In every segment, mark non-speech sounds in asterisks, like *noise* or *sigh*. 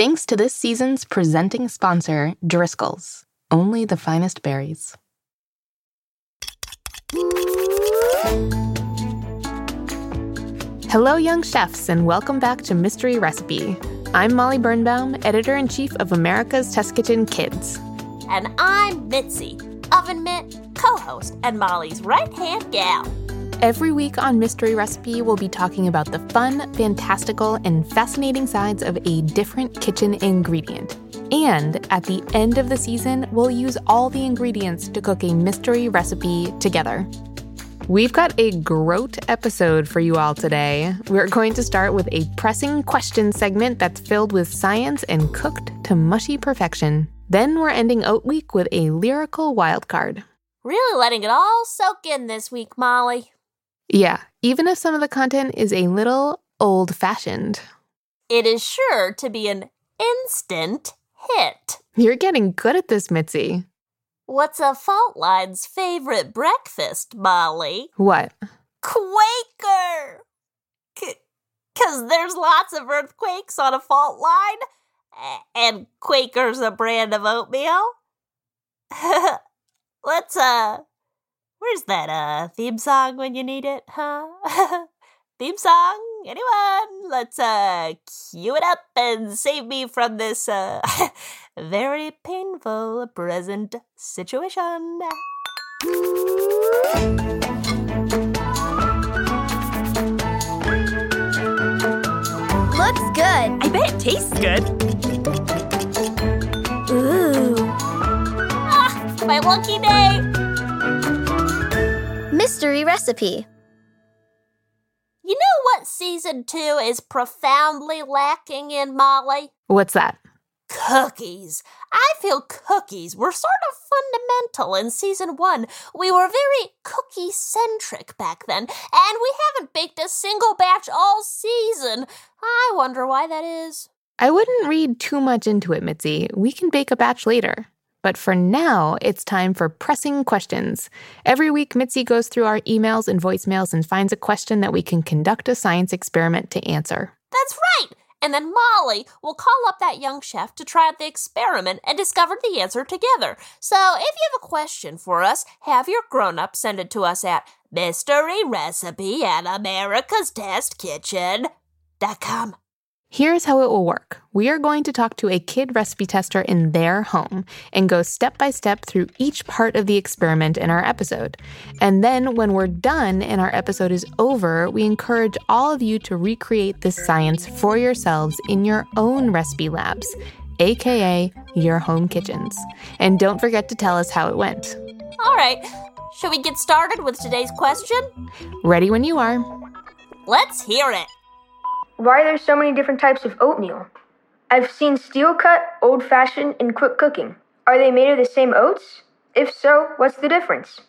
Thanks to this season's presenting sponsor, Driscoll's. Only the finest berries. Hello, young chefs, and welcome back to Mystery Recipe. I'm Molly Birnbaum, editor in chief of America's Test Kitchen Kids. And I'm Mitzi, oven mitt, co host, and Molly's right hand gal. Every week on Mystery Recipe, we'll be talking about the fun, fantastical, and fascinating sides of a different kitchen ingredient. And at the end of the season, we'll use all the ingredients to cook a mystery recipe together. We've got a groat episode for you all today. We're going to start with a pressing question segment that's filled with science and cooked to mushy perfection. Then we're ending Oat Week with a lyrical wildcard. Really letting it all soak in this week, Molly. Yeah, even if some of the content is a little old fashioned. It is sure to be an instant hit. You're getting good at this, Mitzi. What's a fault line's favorite breakfast, Molly? What? Quaker! Because there's lots of earthquakes on a fault line, and Quaker's a brand of oatmeal. *laughs* Let's, uh, where's that, uh, theme song when you need it, huh? *laughs* theme song? Anyone? Let's, uh, cue it up and save me from this, uh, *laughs* very painful present situation. Looks good. I bet it tastes good. Ooh. Ah, my lucky day. Mystery recipe. You know what season two is profoundly lacking in, Molly? What's that? Cookies. I feel cookies were sort of fundamental in season one. We were very cookie centric back then, and we haven't baked a single batch all season. I wonder why that is. I wouldn't read too much into it, Mitzi. We can bake a batch later. But for now, it's time for pressing questions. Every week, Mitzi goes through our emails and voicemails and finds a question that we can conduct a science experiment to answer. That's right! And then Molly will call up that young chef to try out the experiment and discover the answer together. So if you have a question for us, have your grown up send it to us at mysteryrecipe at americastestkitchen.com. Here's how it will work. We are going to talk to a kid recipe tester in their home and go step by step through each part of the experiment in our episode. And then when we're done and our episode is over, we encourage all of you to recreate this science for yourselves in your own recipe labs, aka your home kitchens. And don't forget to tell us how it went. All right, should we get started with today's question? Ready when you are. Let's hear it. Why are there so many different types of oatmeal? I've seen steel cut, old fashioned, and quick cooking. Are they made of the same oats? If so, what's the difference?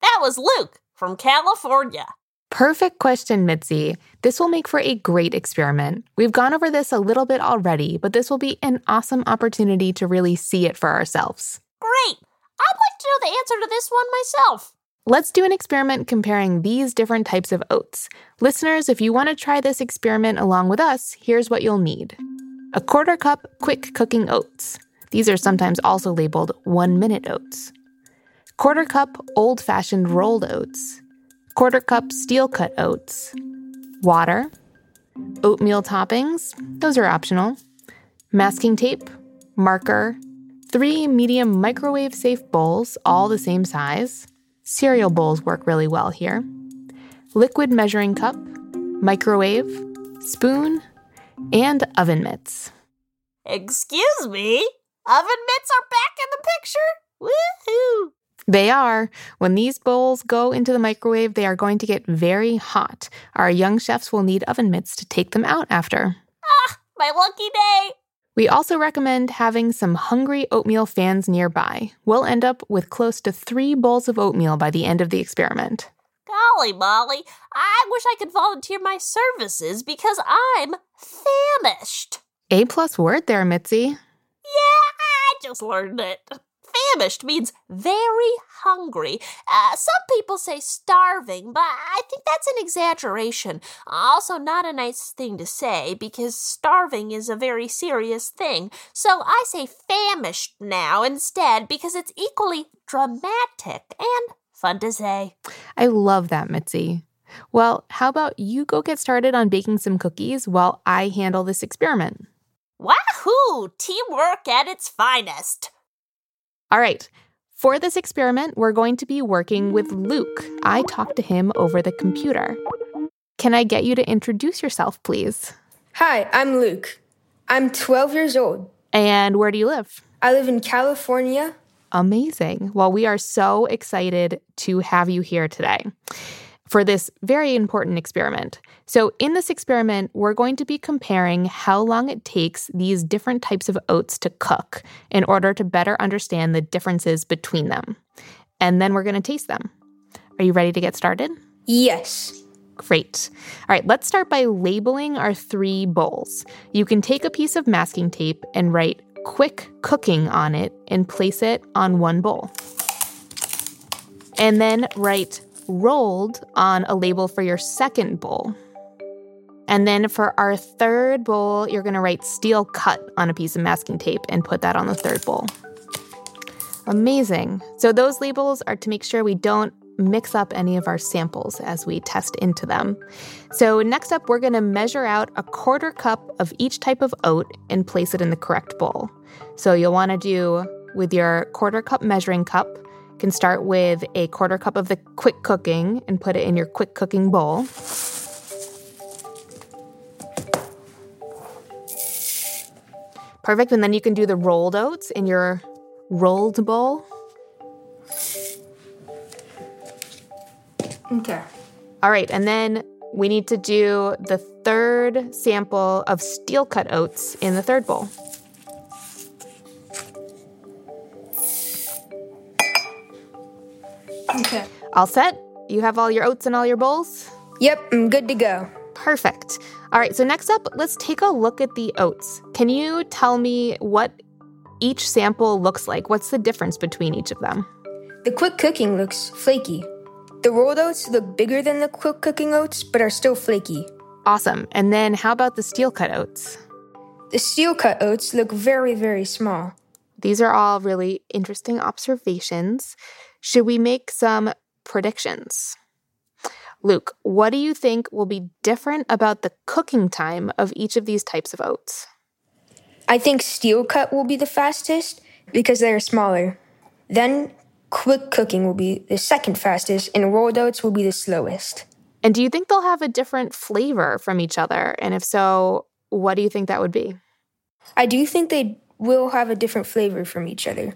That was Luke from California. Perfect question, Mitzi. This will make for a great experiment. We've gone over this a little bit already, but this will be an awesome opportunity to really see it for ourselves. Great! I'd like to know the answer to this one myself. Let's do an experiment comparing these different types of oats. Listeners, if you want to try this experiment along with us, here's what you'll need a quarter cup quick cooking oats. These are sometimes also labeled one minute oats. Quarter cup old fashioned rolled oats. Quarter cup steel cut oats. Water. Oatmeal toppings, those are optional. Masking tape. Marker. Three medium microwave safe bowls, all the same size Cereal bowls work really well here. Liquid measuring cup, microwave, spoon, and oven mitts. Excuse me? Oven mitts are back in the picture? Woohoo! They are. When these bowls go into the microwave, they are going to get very hot. Our young chefs will need oven mitts to take them out after. Ah, my lucky day! We also recommend having some hungry oatmeal fans nearby. We'll end up with close to three bowls of oatmeal by the end of the experiment. Golly, Molly, I wish I could volunteer my services because I'm famished. A plus word there, Mitzi. Yeah, I just learned it. Famished means very hungry. Uh, some people say starving, but I think that's an exaggeration. Also, not a nice thing to say because starving is a very serious thing. So I say famished now instead because it's equally dramatic and fun to say. I love that, Mitzi. Well, how about you go get started on baking some cookies while I handle this experiment? Wahoo! Teamwork at its finest. All right. For this experiment, we're going to be working with Luke. I talked to him over the computer. Can I get you to introduce yourself, please? Hi, I'm Luke. I'm 12 years old. And where do you live? I live in California. Amazing. Well, we are so excited to have you here today for this very important experiment. So, in this experiment, we're going to be comparing how long it takes these different types of oats to cook in order to better understand the differences between them. And then we're going to taste them. Are you ready to get started? Yes. Great. All right, let's start by labeling our three bowls. You can take a piece of masking tape and write quick cooking on it and place it on one bowl. And then write rolled on a label for your second bowl. And then for our third bowl, you're going to write steel cut on a piece of masking tape and put that on the third bowl. Amazing. So those labels are to make sure we don't mix up any of our samples as we test into them. So next up, we're going to measure out a quarter cup of each type of oat and place it in the correct bowl. So you'll want to do with your quarter cup measuring cup, can start with a quarter cup of the quick cooking and put it in your quick cooking bowl. Perfect. And then you can do the rolled oats in your rolled bowl. Okay. All right. And then we need to do the third sample of steel cut oats in the third bowl. Okay. All set? You have all your oats in all your bowls? Yep, I'm good to go. Perfect. All right, so next up, let's take a look at the oats. Can you tell me what each sample looks like? What's the difference between each of them? The quick cooking looks flaky. The rolled oats look bigger than the quick cooking oats, but are still flaky. Awesome. And then how about the steel cut oats? The steel cut oats look very, very small. These are all really interesting observations. Should we make some predictions? Luke, what do you think will be different about the cooking time of each of these types of oats? I think steel cut will be the fastest because they are smaller. Then quick cooking will be the second fastest, and rolled oats will be the slowest. And do you think they'll have a different flavor from each other? And if so, what do you think that would be? I do think they will have a different flavor from each other.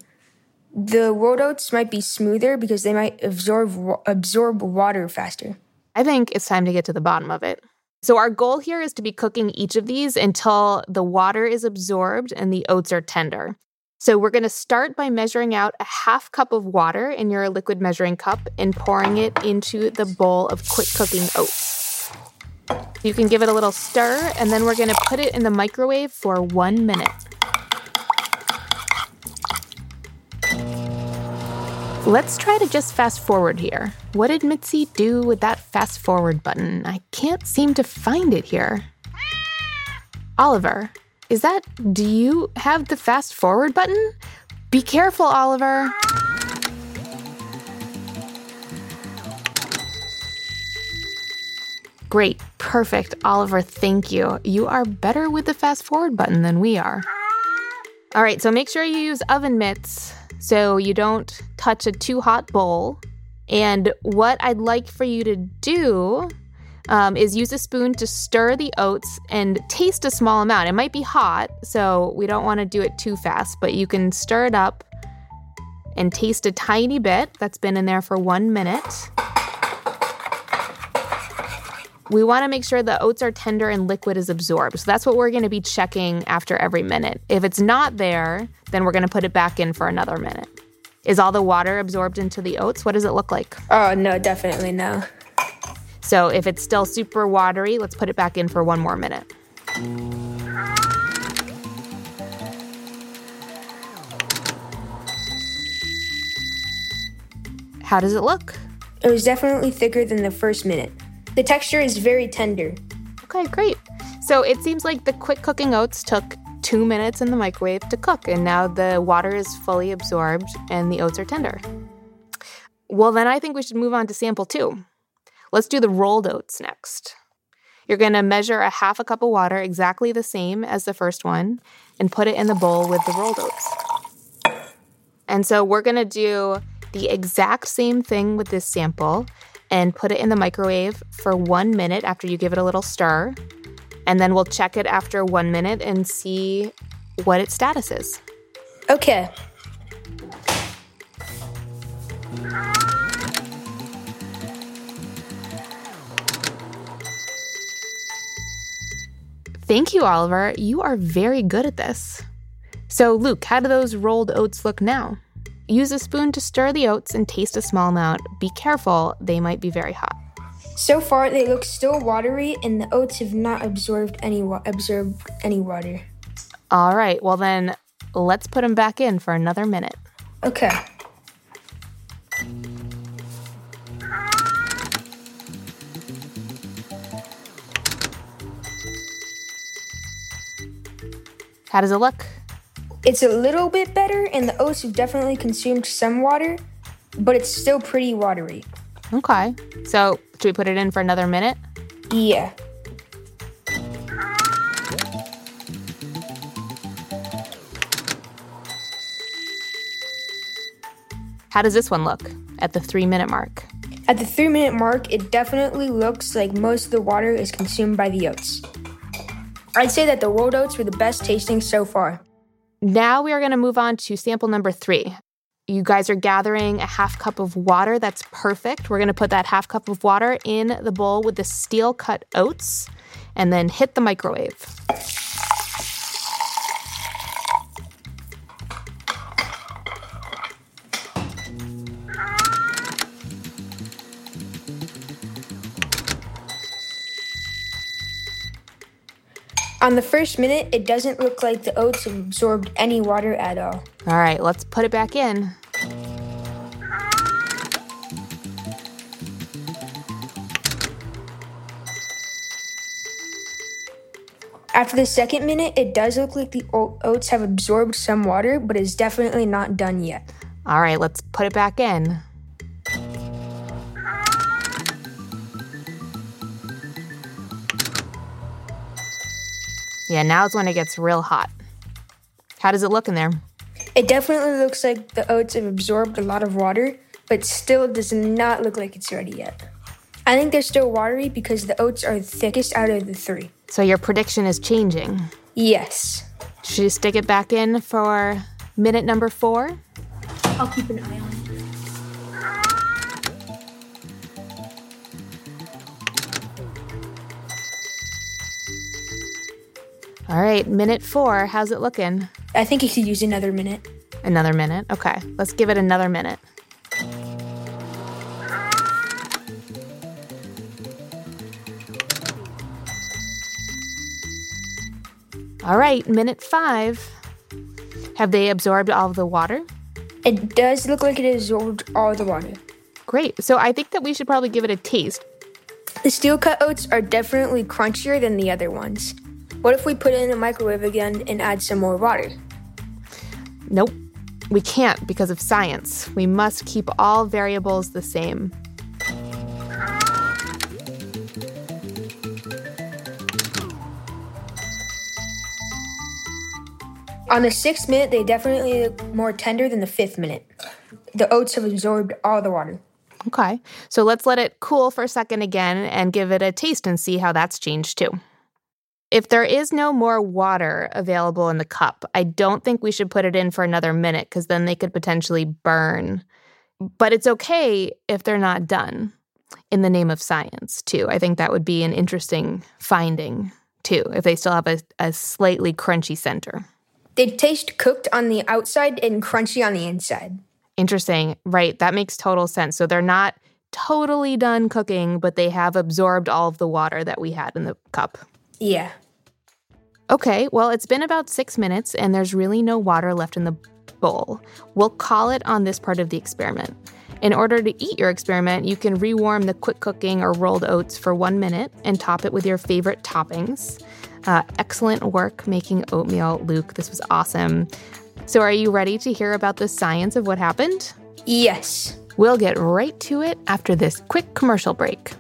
The rolled oats might be smoother because they might absorb absorb water faster. I think it's time to get to the bottom of it. So, our goal here is to be cooking each of these until the water is absorbed and the oats are tender. So, we're going to start by measuring out a half cup of water in your liquid measuring cup and pouring it into the bowl of quick cooking oats. You can give it a little stir, and then we're going to put it in the microwave for one minute. Let's try to just fast forward here. What did Mitzi do with that fast forward button? I can't seem to find it here. Oliver, is that, do you have the fast forward button? Be careful, Oliver. Great, perfect. Oliver, thank you. You are better with the fast forward button than we are. All right, so make sure you use oven mitts so you don't touch a too hot bowl. And what I'd like for you to do um, is use a spoon to stir the oats and taste a small amount. It might be hot, so we don't want to do it too fast, but you can stir it up and taste a tiny bit that's been in there for one minute. We want to make sure the oats are tender and liquid is absorbed. So that's what we're going to be checking after every minute. If it's not there, then we're going to put it back in for another minute. Is all the water absorbed into the oats? What does it look like? Oh, no, definitely no. So if it's still super watery, let's put it back in for one more minute. How does it look? It was definitely thicker than the first minute. The texture is very tender. Okay, great. So it seems like the quick cooking oats took two minutes in the microwave to cook, and now the water is fully absorbed and the oats are tender. Well, then I think we should move on to sample two. Let's do the rolled oats next. You're going to measure a half a cup of water, exactly the same as the first one, and put it in the bowl with the rolled oats. And so we're going to do the exact same thing with this sample and put it in the microwave for one minute after you give it a little stir. And then we'll check it after one minute and see what its status is. Okay. Thank you, Oliver. You are very good at this. So, Luke, how do those rolled oats look now? Use a spoon to stir the oats and taste a small amount. Be careful, they might be very hot. So far, they look still watery, and the oats have not absorbed any wa- absorbed any water. All right, well then, let's put them back in for another minute. Okay. How does it look? It's a little bit better, and the oats have definitely consumed some water, but it's still pretty watery. Okay. So, should we put it in for another minute? Yeah. How does this one look at the three minute mark? At the three minute mark, it definitely looks like most of the water is consumed by the oats. I'd say that the rolled oats were the best tasting so far. Now we are going to move on to sample number three. You guys are gathering a half cup of water. That's perfect. We're going to put that half cup of water in the bowl with the steel cut oats and then hit the microwave. On the first minute, it doesn't look like the oats have absorbed any water at all. All right, let's put it back in. After the second minute, it does look like the oats have absorbed some water, but it's definitely not done yet. All right, let's put it back in. Yeah, now it's when it gets real hot. How does it look in there? It definitely looks like the oats have absorbed a lot of water, but still does not look like it's ready yet. I think they're still watery because the oats are the thickest out of the three. So your prediction is changing. Yes. Should you stick it back in for minute number four? I'll keep an eye on it. All right, minute four. How's it looking? I think you could use another minute. Another minute. Okay, let's give it another minute. All right, minute five. Have they absorbed all of the water? It does look like it absorbed all the water. Great. So I think that we should probably give it a taste. The steel cut oats are definitely crunchier than the other ones. What if we put it in the microwave again and add some more water? Nope. We can't because of science. We must keep all variables the same. On the sixth minute, they definitely look more tender than the fifth minute. The oats have absorbed all the water. Okay. So let's let it cool for a second again and give it a taste and see how that's changed too. If there is no more water available in the cup, I don't think we should put it in for another minute because then they could potentially burn. But it's okay if they're not done in the name of science, too. I think that would be an interesting finding, too, if they still have a, a slightly crunchy center. They taste cooked on the outside and crunchy on the inside. Interesting. Right. That makes total sense. So they're not totally done cooking, but they have absorbed all of the water that we had in the cup. Yeah. Okay, well, it's been about six minutes and there's really no water left in the bowl. We'll call it on this part of the experiment. In order to eat your experiment, you can rewarm the quick cooking or rolled oats for one minute and top it with your favorite toppings. Uh, excellent work making oatmeal, Luke. This was awesome. So, are you ready to hear about the science of what happened? Yes. We'll get right to it after this quick commercial break.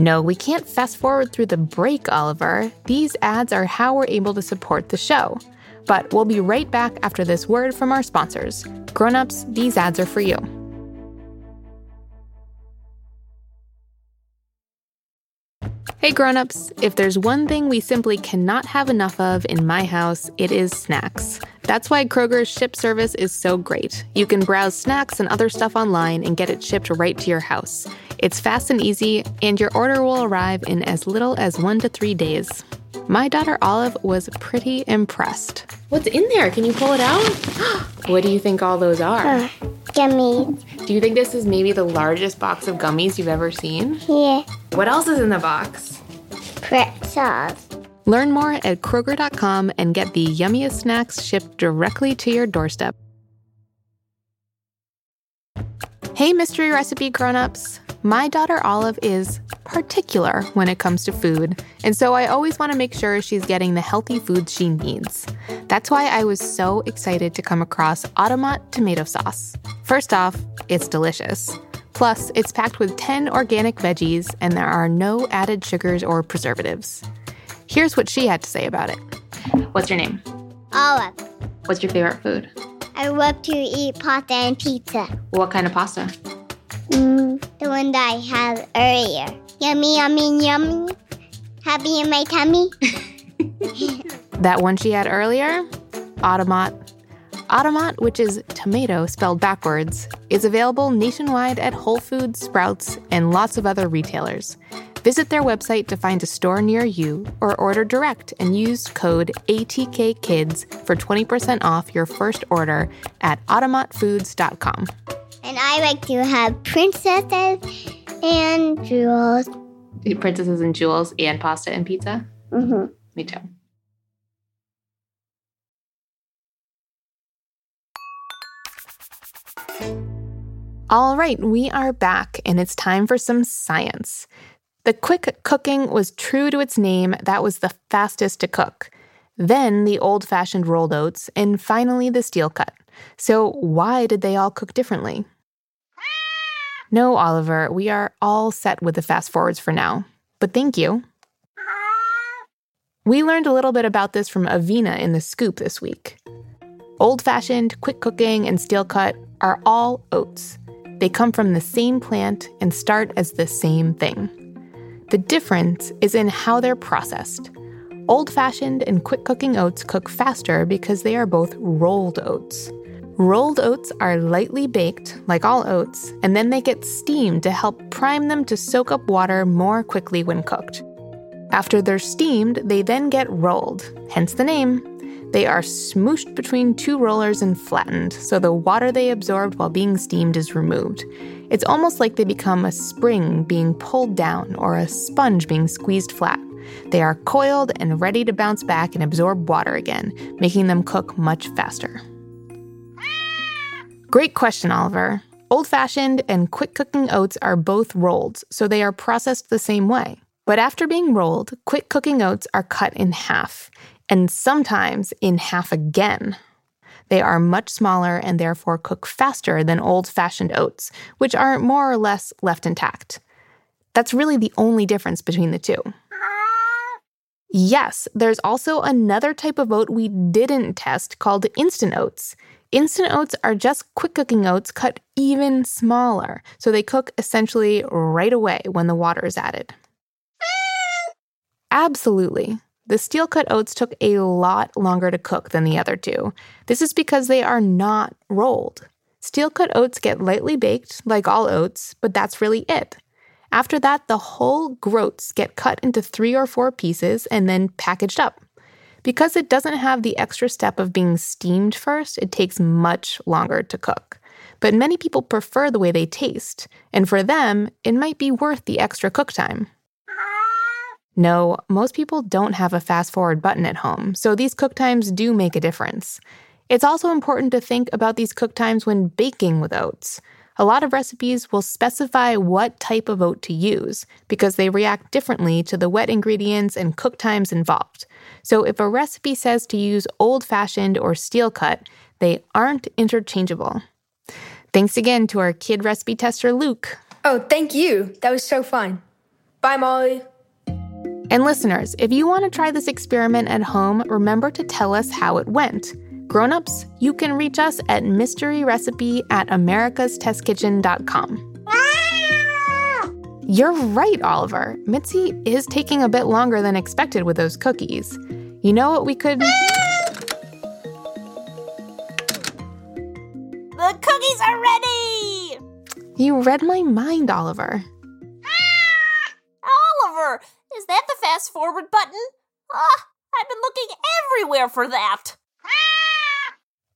No, we can't fast forward through the break, Oliver. These ads are how we're able to support the show. But we'll be right back after this word from our sponsors. Grown-ups, these ads are for you. Hey grown-ups, if there's one thing we simply cannot have enough of in my house, it is snacks. That's why Kroger's ship service is so great. You can browse snacks and other stuff online and get it shipped right to your house. It's fast and easy, and your order will arrive in as little as 1 to 3 days. My daughter Olive was pretty impressed. What's in there? Can you pull it out? *gasps* what do you think all those are? Gummies. Do you think this is maybe the largest box of gummies you've ever seen? Yeah. What else is in the box? Pretzels. Learn more at Kroger.com and get the yummiest snacks shipped directly to your doorstep. Hey, mystery recipe grown-ups. My daughter Olive is particular when it comes to food, and so I always want to make sure she's getting the healthy food she needs. That's why I was so excited to come across Otamot tomato sauce. First off, it's delicious. Plus, it's packed with 10 organic veggies, and there are no added sugars or preservatives. Here's what she had to say about it. What's your name? Olive. What's your favorite food? I love to eat pasta and pizza. What kind of pasta? Mm, the one that I had earlier. Yummy, yummy, yummy. Happy in my tummy. *laughs* That one she had earlier? Otamot. Otamot, which is tomato spelled backwards, is available nationwide at Whole Foods, Sprouts, and lots of other retailers. Visit their website to find a store near you or order direct and use code ATKKIDS for 20% off your first order at otamotfoods.com. and I like to have princesses and jewels. Princesses and Jewels and pasta and pizza? Mm-hmm. Me too. All right, we are back, and it's time for some science. The quick cooking was true to its name, that was the fastest to cook. Then the old fashioned rolled oats, and finally the steel cut. So, why did they all cook differently? No, Oliver, we are all set with the fast forwards for now. But thank you. We learned a little bit about this from Avina in the scoop this week. Old fashioned, quick cooking, and steel cut are all oats. They come from the same plant and start as the same thing. The difference is in how they're processed. Old fashioned and quick cooking oats cook faster because they are both rolled oats. Rolled oats are lightly baked, like all oats, and then they get steamed to help prime them to soak up water more quickly when cooked. After they're steamed, they then get rolled, hence the name. They are smooshed between two rollers and flattened, so the water they absorbed while being steamed is removed. It's almost like they become a spring being pulled down or a sponge being squeezed flat. They are coiled and ready to bounce back and absorb water again, making them cook much faster. Great question, Oliver. Old fashioned and quick cooking oats are both rolled, so they are processed the same way. But after being rolled, quick cooking oats are cut in half, and sometimes in half again. They are much smaller and therefore cook faster than old fashioned oats, which are more or less left intact. That's really the only difference between the two. Yes, there's also another type of oat we didn't test called instant oats. Instant oats are just quick cooking oats cut even smaller, so they cook essentially right away when the water is added. Absolutely. The steel cut oats took a lot longer to cook than the other two. This is because they are not rolled. Steel cut oats get lightly baked, like all oats, but that's really it. After that, the whole groats get cut into three or four pieces and then packaged up. Because it doesn't have the extra step of being steamed first, it takes much longer to cook. But many people prefer the way they taste, and for them, it might be worth the extra cook time. No, most people don't have a fast forward button at home, so these cook times do make a difference. It's also important to think about these cook times when baking with oats. A lot of recipes will specify what type of oat to use because they react differently to the wet ingredients and cook times involved. So if a recipe says to use old fashioned or steel cut, they aren't interchangeable. Thanks again to our kid recipe tester, Luke. Oh, thank you. That was so fun. Bye, Molly. And listeners, if you want to try this experiment at home, remember to tell us how it went. Grown-ups, you can reach us at mysteryrecipe at americastestkitchen.com. You're right, Oliver. Mitzi is taking a bit longer than expected with those cookies. You know what we could... *laughs* The cookies are ready! You read my mind, Oliver. Oliver, fast forward button? Ah, I've been looking everywhere for that.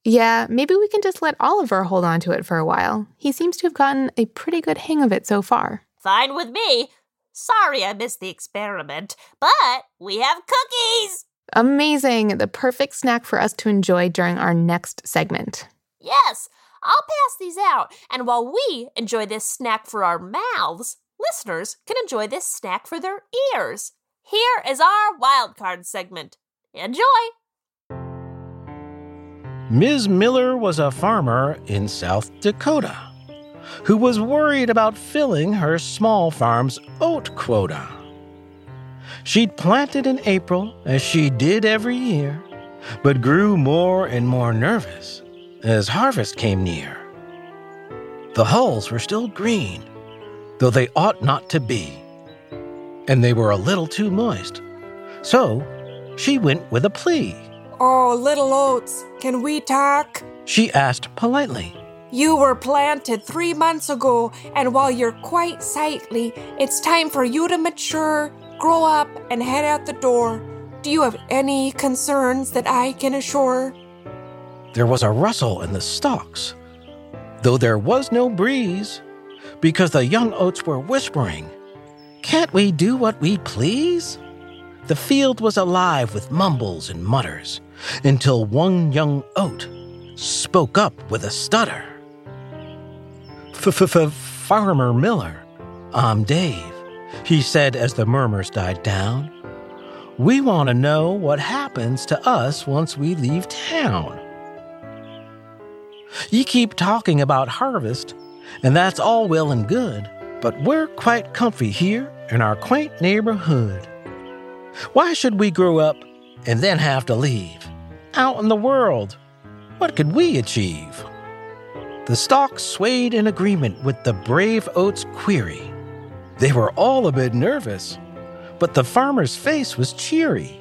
Yeah, maybe we can just let Oliver hold on to it for a while. He seems to have gotten a pretty good hang of it so far. Fine with me. Sorry I missed the experiment, but we have cookies! Amazing! The perfect snack for us to enjoy during our next segment. Yes, I'll pass these out, and while we enjoy this snack for our mouths, listeners can enjoy this snack for their ears. Here is our wildcard segment. Enjoy! Ms. Miller was a farmer in South Dakota who was worried about filling her small farm's oat quota. She'd planted in April, as she did every year, but grew more and more nervous as harvest came near. The hulls were still green, though they ought not to be, and they were a little too moist. So she went with a plea. Oh, little oats, can we talk? She asked politely. You were planted three months ago, and while you're quite sightly, it's time for you to mature, grow up, and head out the door. Do you have any concerns that I can assure? There was a rustle in the stalks, though there was no breeze, because the young oats were whispering, Can't we do what we please? The field was alive with mumbles and mutters until one young oat spoke up with a stutter. Farmer Miller, I'm Dave, he said as the murmurs died down. We want to know what happens to us once we leave town. You keep talking about harvest, and that's all well and good, but we're quite comfy here in our quaint neighborhood. Why should we grow up and then have to leave? Out in the world, what could we achieve? The stalks swayed in agreement with the brave oat's query. They were all a bit nervous, but the farmer's face was cheery.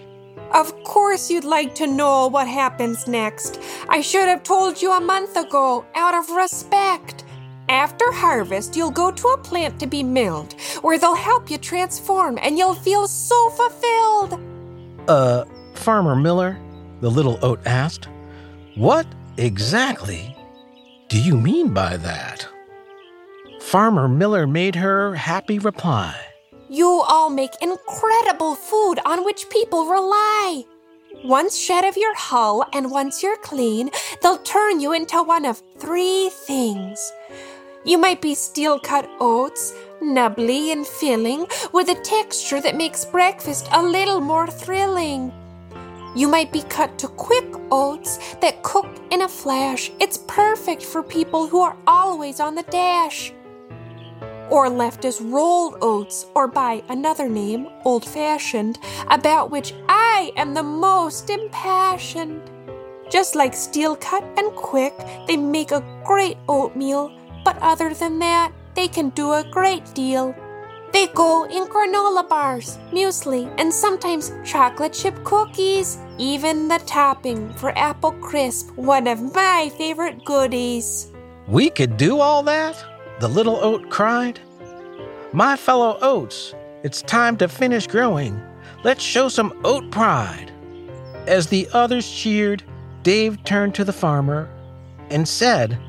Of course, you'd like to know what happens next. I should have told you a month ago, out of respect. After harvest, you'll go to a plant to be milled, where they'll help you transform and you'll feel so fulfilled. Uh, Farmer Miller, the little oat asked, what exactly do you mean by that? Farmer Miller made her happy reply. You all make incredible food on which people rely. Once shed of your hull and once you're clean, they'll turn you into one of three things. You might be steel cut oats, nubbly and filling, with a texture that makes breakfast a little more thrilling. You might be cut to quick oats that cook in a flash. It's perfect for people who are always on the dash. Or left as rolled oats, or by another name, old fashioned, about which I am the most impassioned. Just like steel cut and quick, they make a great oatmeal, but other than that, they can do a great deal. They go in granola bars, muesli, and sometimes chocolate chip cookies. Even the topping for apple crisp, one of my favorite goodies. We could do all that? The little oat cried. My fellow oats, it's time to finish growing. Let's show some oat pride. As the others cheered, Dave turned to the farmer and said,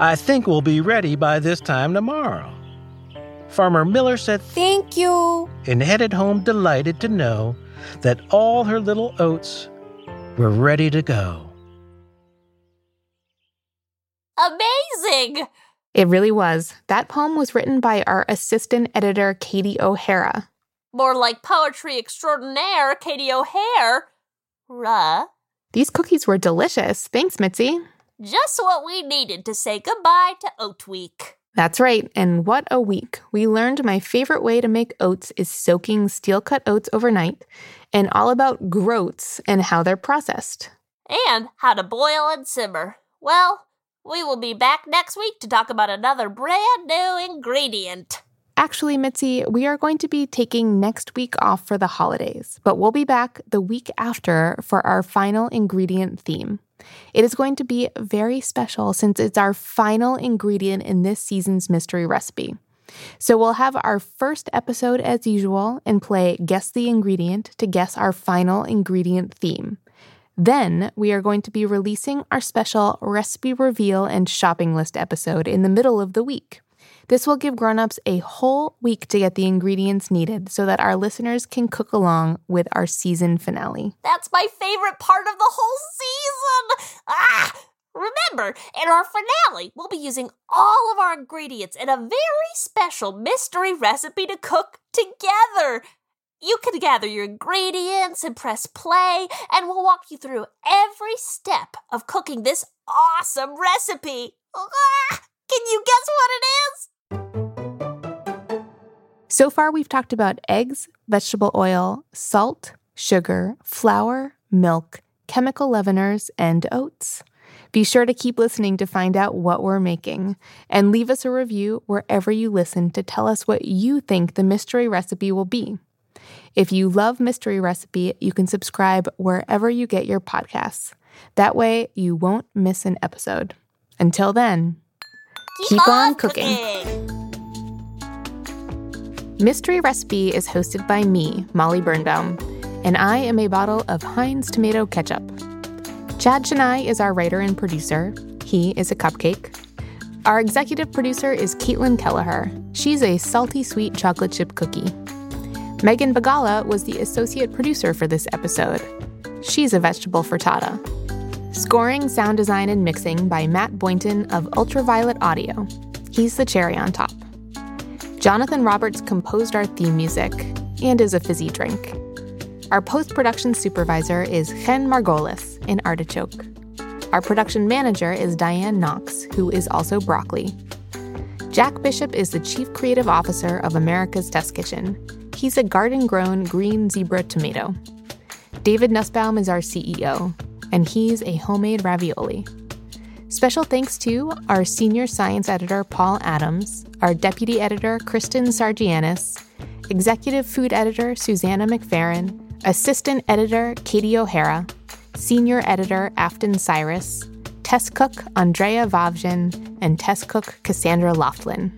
I think we'll be ready by this time tomorrow. Farmer Miller said Thank you. and headed home delighted to know that all her little oats were ready to go. Amazing! It really was. That poem was written by our assistant editor, Katie O'Hara. More like poetry extraordinaire, Katie O'Hare. Ruh. These cookies were delicious. Thanks, Mitzi. Just what we needed to say goodbye to Oat Week. That's right, and what a week. We learned my favorite way to make oats is soaking steel cut oats overnight, and all about groats and how they're processed. And how to boil and simmer. Well, we will be back next week to talk about another brand new ingredient. Actually, Mitzi, we are going to be taking next week off for the holidays, but we'll be back the week after for our final ingredient theme. It is going to be very special since it's our final ingredient in this season's mystery recipe. So we'll have our first episode as usual and play Guess the Ingredient to guess our final ingredient theme. Then we are going to be releasing our special recipe reveal and shopping list episode in the middle of the week. This will give grown-ups a whole week to get the ingredients needed so that our listeners can cook along with our season finale. That's my favorite part of the whole season. Ah! Remember, in our finale, we'll be using all of our ingredients in a very special mystery recipe to cook together. You can gather your ingredients and press play, and we'll walk you through every step of cooking this awesome recipe. Ah! Can you guess what it is? So far, we've talked about eggs, vegetable oil, salt, sugar, flour, milk, chemical leaveners, and oats. Be sure to keep listening to find out what we're making, and leave us a review wherever you listen to tell us what you think the mystery recipe will be. If you love Mystery Recipe, you can subscribe wherever you get your podcasts. That way, you won't miss an episode. Until then, keep, on, cooking. Mystery Recipe is hosted by me, Molly Birnbaum, and I am a bottle of Heinz tomato ketchup. Chad Chenail is our writer and producer. He is a cupcake. Our executive producer is Caitlin Kelleher. She's a salty sweet chocolate chip cookie. Megan Bagala was the associate producer for this episode. She's a vegetable frittata. Scoring, sound design, and mixing by Matt Boynton of Ultraviolet Audio. He's the cherry on top. Jonathan Roberts composed our theme music and is a fizzy drink. Our post production supervisor is Chen Margolis in Artichoke. Our production manager is Diane Knox, who is also broccoli. Jack Bishop is the chief creative officer of America's Test Kitchen. He's a garden grown green zebra tomato. David Nussbaum is our CEO, and he's a homemade ravioli. Special thanks to our senior science editor, Paul Adams, our deputy editor, Kristen Sargianis, executive food editor, Susanna McFerrin, assistant editor, Katie O'Hara, senior editor, Afton Cyrus, test cook, Andrea Vavjin, and test cook, Cassandra Laughlin.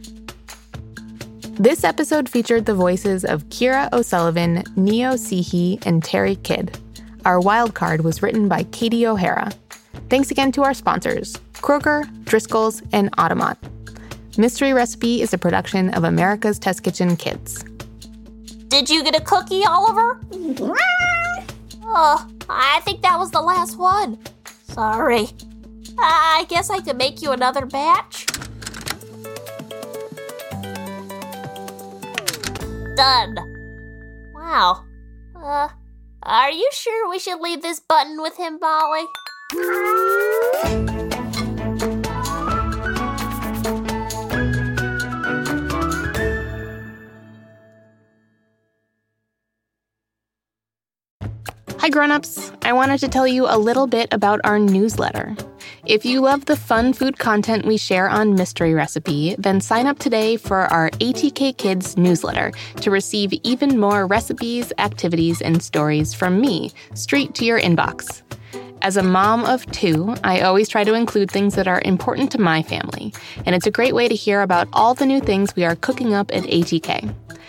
This episode featured the voices of Kira O'Sullivan, Neo Sihi, and Terry Kidd. Our wild card was written by Katie O'Hara. Thanks again to our sponsors, Kroger, Driscoll's, and Otamot. Mystery Recipe is a production of America's Test Kitchen Kids. Did you get a cookie, Oliver? *laughs* oh, I think that was the last one. Sorry. I guess I could make you another batch. Done. Wow. Uh, are you sure we should leave this button with him, Molly? Hi, grown-ups. I wanted to tell you a little bit about our newsletter. If you love the fun food content we share on Mystery Recipe, then sign up today for our ATK Kids newsletter to receive even more recipes, activities, and stories from me straight to your inbox. As a mom of two, I always try to include things that are important to my family, and it's a great way to hear about all the new things we are cooking up at ATK.